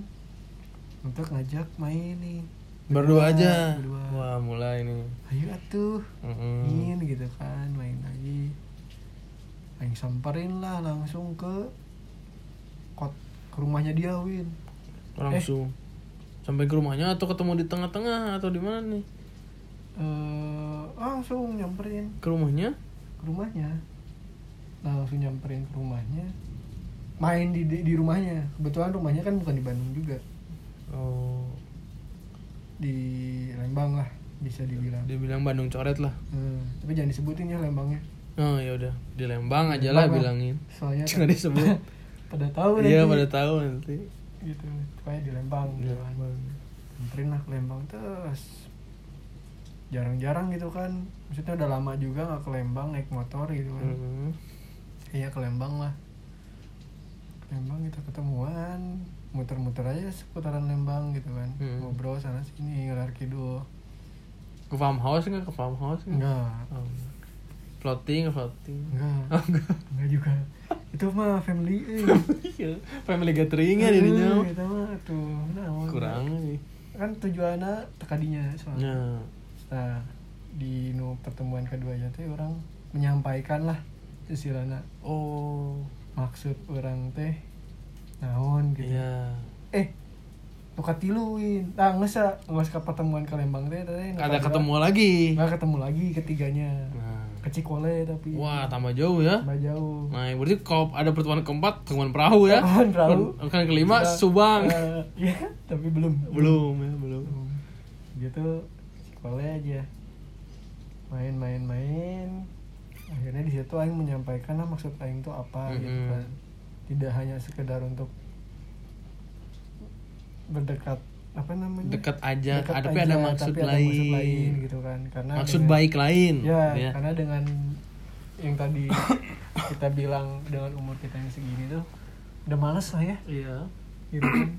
untuk ngajak main nih Berdua aja. Berdua. Wah, mulai nih. ayo atuh Mm-mm. ingin gitu kan main lagi Aing samperin lah langsung ke kot ke rumahnya dia Win Langsung sampai ke rumahnya atau ketemu di tengah-tengah atau di mana nih? Eh langsung nyamperin Ke rumahnya? ke rumahnya langsung nyamperin ke rumahnya main di, di di rumahnya kebetulan rumahnya kan bukan di Bandung juga Oh, di Lembang lah bisa dibilang dia bilang Bandung coret lah. Hmm, tapi jangan disebutin ya Lembangnya Oh, ya udah. Di Lembang aja lah Lembang bilangin. soalnya Jangan disebut. pada tahu Iya, pada tahu nanti. gitu pokoknya di Lembang Di gitu kan. Lembang. nyamperin lah Lembang terus jarang-jarang gitu kan maksudnya udah lama juga nggak ke Lembang naik motor gitu kan Mhm. iya ke Lembang lah ke Lembang kita ketemuan muter-muter aja seputaran Lembang gitu kan Hmm. ngobrol sana sini ngelar kidul Ke farmhouse enggak ke farmhouse? enggak Oh. Floating, floating. enggak Oh, enggak juga itu mah family eh. Iya, Family gathering-nya di dinya. Eh, kita mah tuh nah, Kurang nih. kan tujuannya tekadinya soalnya Nah, nah di nu pertemuan kedua aja teh orang menyampaikan lah istilahnya oh, maksud orang teh naon gitu iya. eh nu katiluin nah nggak sa nggak ke pertemuan ke Lembang teh nu Ada ketemu lagi. nggak ketemu lagi ketiganya Nah. ke Cikole tapi Wah, tambah jauh ya. tambah jauh Nah, berarti kalau ada pertemuan keempat, pertemuan perahu ya. Pertemuan perahu. Pertemuan kelima, Sudah, Subang. eh, iya tapi belum belum ya, belum. Belum. gitu Cikole aja main main main akhirnya di situ Aing menyampaikan lah maksud Aing itu apa gitu Mm-mm. kan tidak hanya sekedar untuk berdekat apa namanya Dekat aja, Dekat ada tapi ada aja, maksud tapi ada lain. maksud lain gitu kan karena Maksud dengan- baik lain. ya, ya. karena dengan yang tadi kita bilang dengan umur kita yang segini tuh udah males lah ya Iya. gitu kan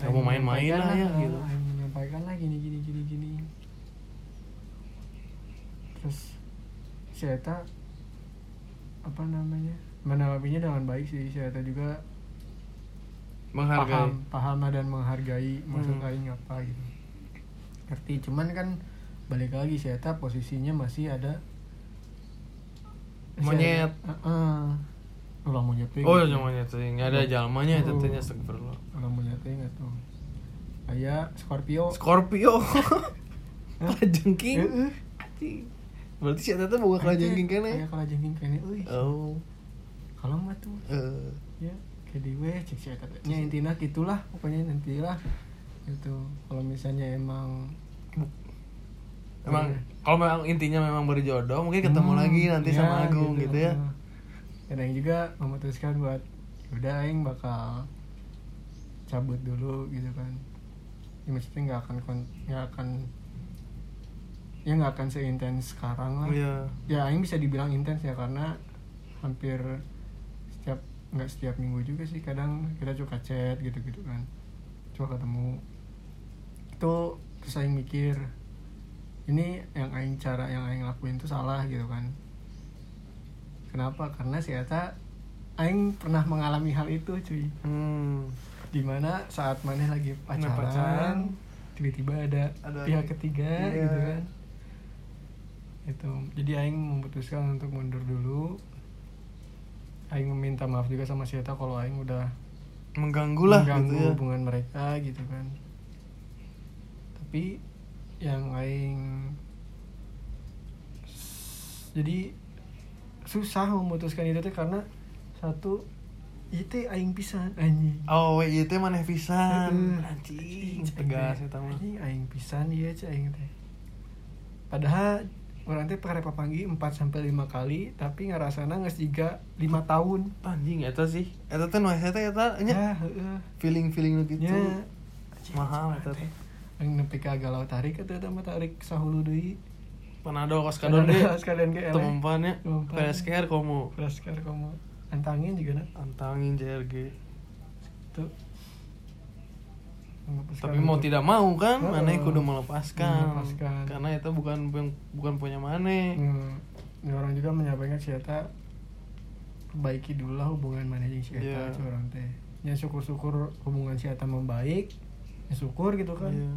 Aing main-main lah ya, ah, gitu. Aing menyampaikan lah gini gini gini gini terus si Eta apa namanya menanggapinya dengan baik sih si Eta juga Menghargai. paham paham dan menghargai maksud Hmm. aing apa gitu ngerti cuman kan balik lagi si Eta posisinya masih ada si Monyet. Eta- Heeh. ulah monyet Oh, gitu. yang monyet teh. Nggak ada jalmanya Oh. tetenya astagfirullah. ulah monyet nggak tuh kayak Scorpio Scorpio. Kalajengking. Heeh. Anjing. Berarti si tuh bukan kalajengking kene. kayak kalajengking kene euy Oh. kalau mah tuh Eh. ya kayak di we cek si Eta teh. nya intina gitulah pokoknya nanti lah gitu kalau misalnya emang emang kalau memang intinya memang berjodoh mungkin ketemu Hmm, lagi nanti ya, sama Agung gitu, ya dan Aing juga memutuskan buat udah Aing bakal cabut dulu gitu kan ya, maksudnya nggak akan nggak akan ya nggak akan seintens sekarang lah. Iya. Ya Aing bisa dibilang intens ya karena hampir setiap nggak setiap minggu juga sih kadang kita suka chat gitu gitu kan. Coba ketemu. Itu terus Aing mikir ini yang Aing cara yang Aing lakuin itu salah gitu kan. Kenapa? Karena si Eta Aing pernah mengalami hal itu cuy. Hmm. di mana saat maneh lagi pacaran, tiba-tiba ada, Ada pihak ketiga Iya. gitu kan itu. Jadi Aing memutuskan untuk mundur dulu. Aing meminta maaf juga sama si Eta kalau Aing udah mengganggu lah mengganggu gitu ya. hubungan mereka gitu kan. Tapi yang Aing jadi susah memutuskan itu teh karena satu itu Aing pisan anjing. Oh iya teh maneh pisan. Anjing tegas eta mah. Anjing aing pisan iya cek aing teh. Padahal orang teh pake panggi 4 sampai 5 kali tapi ngarasana geus jiga 5 tahun. anjing eta sih eta teh nu eta eta nya Ya, heeh. feeling feeling gitu Ya. mahal eta teh Aing nepi ka galau tarik eta teh mah tarik sahulu deui. panado kos kadon deh sekalian ge temumpannya Temumpan. PSKR komo Raskar kamu antangin juga na. antangin JRG Tuh. Tapi mau tidak mau kan Heeh. maneh kudu melepaskan. Melepaskan. karena itu bukan bukan, punya maneh Hmm, ini orang juga menyampaikan si Eta perbaiki dulu lah hubungan mana jeung si Eta Iya. yeah. orang teh. Ya syukur-syukur hubungan si Eta membaik. Ya syukur gitu kan. Iya.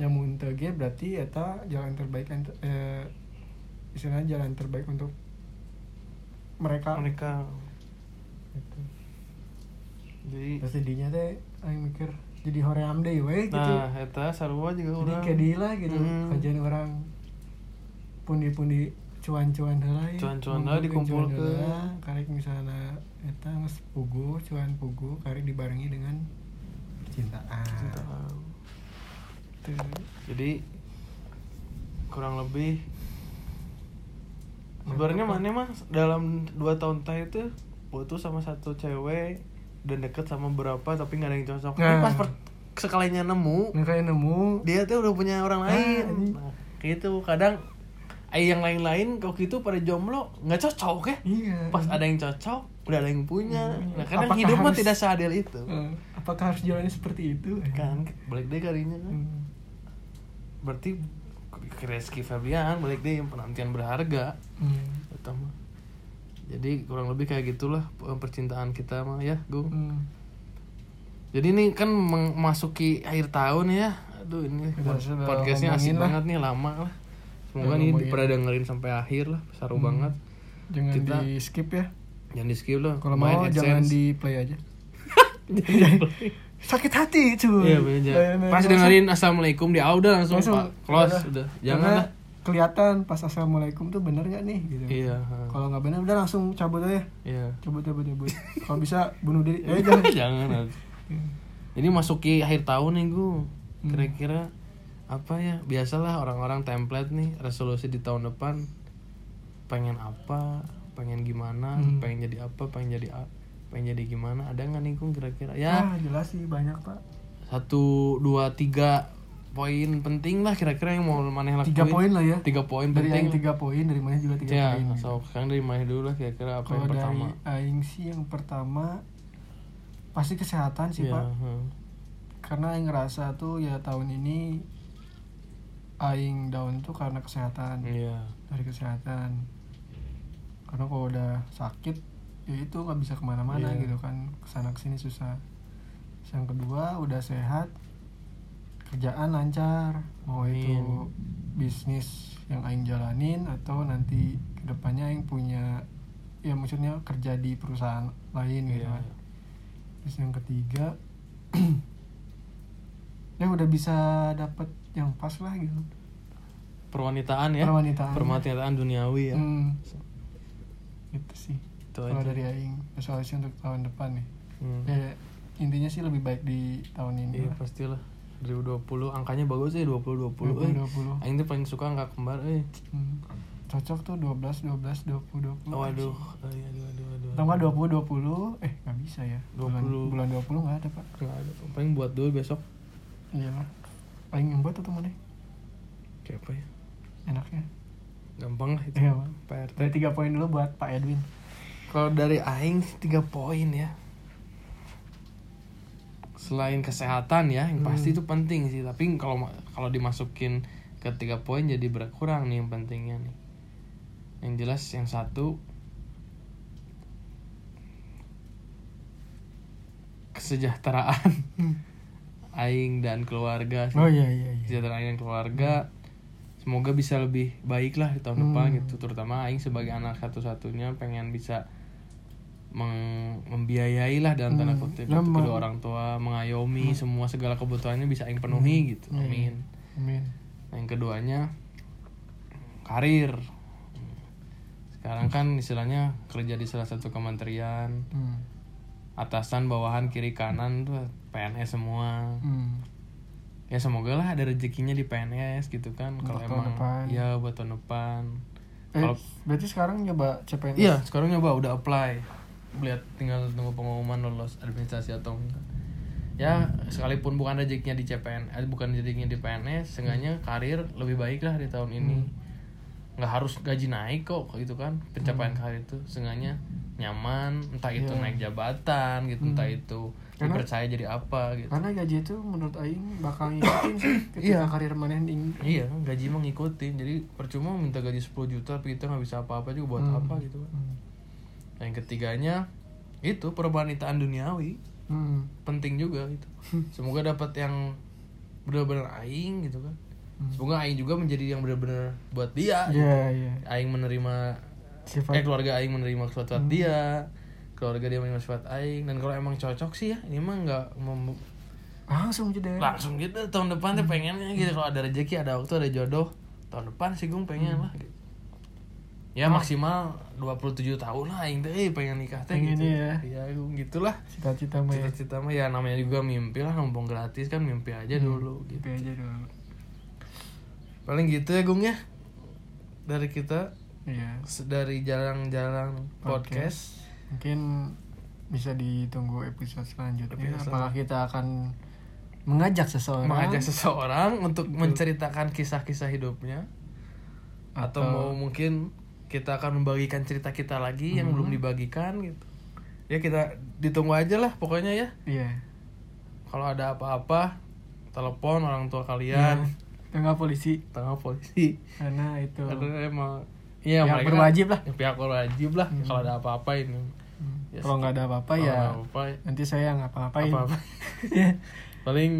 Ya mun teu ge berarti Eta jalan terbaik eh, istilahnya jalan terbaik untuk mereka. mereka Gitu. jadi Terus jadinya teh aing mikir jadi hoream deui we gitu. nah eta sarua juga jadi orang lah gitu Hmm. kajian orang pundi-pundi cuan-cuan heula. Cuan-cuan heula dikumpulkeun. Karek misalnya eta geus pugu cuan pugu karek dibarengi dengan cintaan Cinta. Tuh. jadi kurang lebih sebenarnya mana mah dalam dua tahun terakhir itu putus sama satu cewek dan deket sama berapa tapi nggak ada yang cocok. Tapi Nah. pas per- sekalinya nemu Nah, kayak nemu. dia tuh udah punya orang Ah, lain. nah, gitu. Kadang eh yang lain-lain kok gitu pada jomblo nggak cocok ya? Iya. Pas ada yang cocok udah ada yang punya. Hmm. nah kadang Apakah hidup mah harus- tidak seadil itu. Eh, apakah harus jalannya seperti itu? Kan balik deh kalinya kan Hmm. berarti ke Rizky Febrian balik deh yang penantian berharga. Hmm. utama jadi kurang lebih kayak gitulah eh, percintaan kita mah ya Gung Hmm. jadi ini kan memasuki akhir tahun ya aduh ini Udah, podcastnya asik lah. banget nih lama lah semoga Udah nih pada dengerin sampai akhir lah seru Hmm. banget jangan Kita- di skip ya jangan di skip lah kalau mau AdSense. jangan di play aja sakit hati cuy Iya bener. Pas dengerin assalamualaikum di audio langsung, Langsung, pak close udah. udah. Jangan lah. Kelihatan pas assalamualaikum tuh bener nggak nih gitu Iya. kalau nggak bener udah langsung cabut aja Iya. cabut cabut cabut kalau bisa bunuh diri eh jangan jangan. Nat. Ini masuki akhir tahun nih gue. Hmm. Kira-kira apa ya? Biasalah orang-orang template nih resolusi di tahun depan pengen apa, pengen gimana, Hmm. pengen jadi apa, pengen jadi a- pengen jadi gimana? Ada nggak nih Gung kira-kira? Ya ah jelas sih banyak pak satu dua tiga poin penting lah kira-kira yang mau maneh lakuin. tiga poin lah ya Tiga poin dari penting. aing tiga poin dari mana juga tiga Ya, poin so sekarang dari mana dulu lah kira-kira apa yang dari pertama? aing sih yang pertama pasti kesehatan sih Iya, pak hmm. karena aing ngerasa tuh ya tahun ini aing down tuh karena kesehatan Iya. dari kesehatan karena kalau udah sakit ya itu nggak bisa ke mana-mana Iya. gitu kan ke sana ke sini susah yang kedua udah sehat kerjaan lancar mau itu bisnis yang aing jalanin atau nanti ke depannya aing punya ya maksudnya kerja di perusahaan lain gitu Iya. kan terus yang ketiga ya udah bisa dapat yang pas lah gitu Perwanitaan ya. Perwanitaan. Perwanitaan duniawi ya. Hmm. Itu sih. Itu Kalau aja. dari aing resolusi untuk tahun depan nih. Hmm. Ya, intinya sih lebih baik di tahun ini iya lah. pastilah 2020 angkanya bagus ya 20 20 eh. 20. aing tuh paling suka angka kembar eh. Hmm. cocok tuh 12 12 20 20 waduh aduh aduh aduh aduh atau enggak 20 20 eh nggak bisa ya. Bulan 20. bulan 20 nggak ada pak. Nggak ada paling buat dulu besok. Iya lah. Paling yang buat atau mana? Kayak apa ya? Enaknya. Gampang lah itu. Iya pak. PRT dari tiga poin dulu buat Pak Edwin. Kalau dari aing sih tiga poin ya selain kesehatan ya yang pasti Hmm. itu penting sih. Tapi kalau kalau dimasukin ke tiga poin jadi berkurang nih yang pentingnya nih. Yang jelas yang satu kesejahteraan. Aing dan keluarga. Sih. oh iya iya iya. Kesejahteraan aing dan keluarga. Semoga bisa lebih baik lah di tahun depan Hmm. gitu. Terutama aing sebagai anak satu-satunya pengen bisa membiayai lah dalam tanda Hmm. kutip itu kedua orang tua mengayomi semua segala kebutuhannya bisa aing penuhi gitu. Iya, iya. amin. Amin. Nah, yang keduanya karir. Sekarang kan istilahnya kerja di salah satu kementerian. Hmm. atasan bawahan kiri kanan tuh PNS semua. Hmm. ya semoga lah ada rezekinya di PNS gitu kan. Kalau tahun emang depan. ya buat tahun depan. Eh, Kalau- berarti sekarang nyoba CPNS iya sekarang nyoba udah apply lihat tinggal tunggu pengumuman lolos administrasi atau enggak ya sekalipun bukan rezekinya di CPN eh, bukan rezekinya di PNS seenggaknya karir lebih baik lah di tahun ini Hmm. nggak harus gaji naik kok gitu kan pencapaian karir itu seenggaknya nyaman entah itu Iya. naik jabatan gitu entah Hmm. itu Karena- dipercaya jadi apa gitu karena gaji itu menurut Aing bakal ngikutin sih Iya. ketika karir mana tinggi Iya, gaji emang ngikutin. Jadi percuma minta gaji 10 juta tapi kita nggak bisa apa-apa juga buat Hmm. apa gitu kan. Hmm. Nah, yang ketiganya itu perwanitaan duniawi Hmm. penting juga itu. Semoga dapat yang benar-benar aing gitu kan. Hmm. Semoga aing juga menjadi yang benar-benar buat dia. Iya, iya. Aing menerima Sifat eh keluarga aing menerima sifat dia. Keluarga dia menerima sifat aing dan kalau emang cocok sih ya, ini mah nggak mem- langsung jadi langsung gitu tahun depan tuh pengennya gitu kalau ada rezeki ada waktu ada jodoh tahun depan sih gue pengen lah gitu. Ya maksimal 27 tahun lah aing teh eh, pengen nikah teh gitu. ya. ya gitulah. Cita-cita mah ya. cita-cita mah ya namanya juga mimpi lah mumpung gratis kan mimpi aja dulu gitu Gitu. aja dulu. Paling gitu ya Gung ya dari kita. Se- dari jalan-jalan podcast. mungkin bisa ditunggu episode selanjutnya Episode apakah kita akan mengajak seseorang? Mengajak seseorang untuk menceritakan kisah-kisah hidupnya? Atau, mau mungkin kita akan membagikan cerita kita lagi yang Hmm. belum dibagikan gitu. Ya kita ditunggu aja lah pokoknya ya. Iya. Kalau ada apa-apa telepon orang tua kalian. Tengah polisi. Tengah polisi. Karena itu karena emang iya Pihak mereka berwajib lah. ya, pihak berwajib lah Hmm. kalau ada apa-apa ini. Hmm. Ya, kalau nggak ada apa-apa ya ada apa-apa nanti saya ngapa-ngapain apa-apa. Iya. paling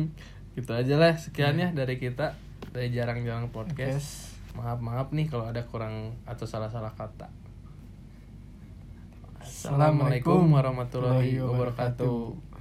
gitu aja lah sekian ya dari kita dari jarang-jarang podcast. Yes. Maaf maaf nih kalau ada kurang atau salah-salah kata Assalamualaikum warahmatullahi wabarakatuh.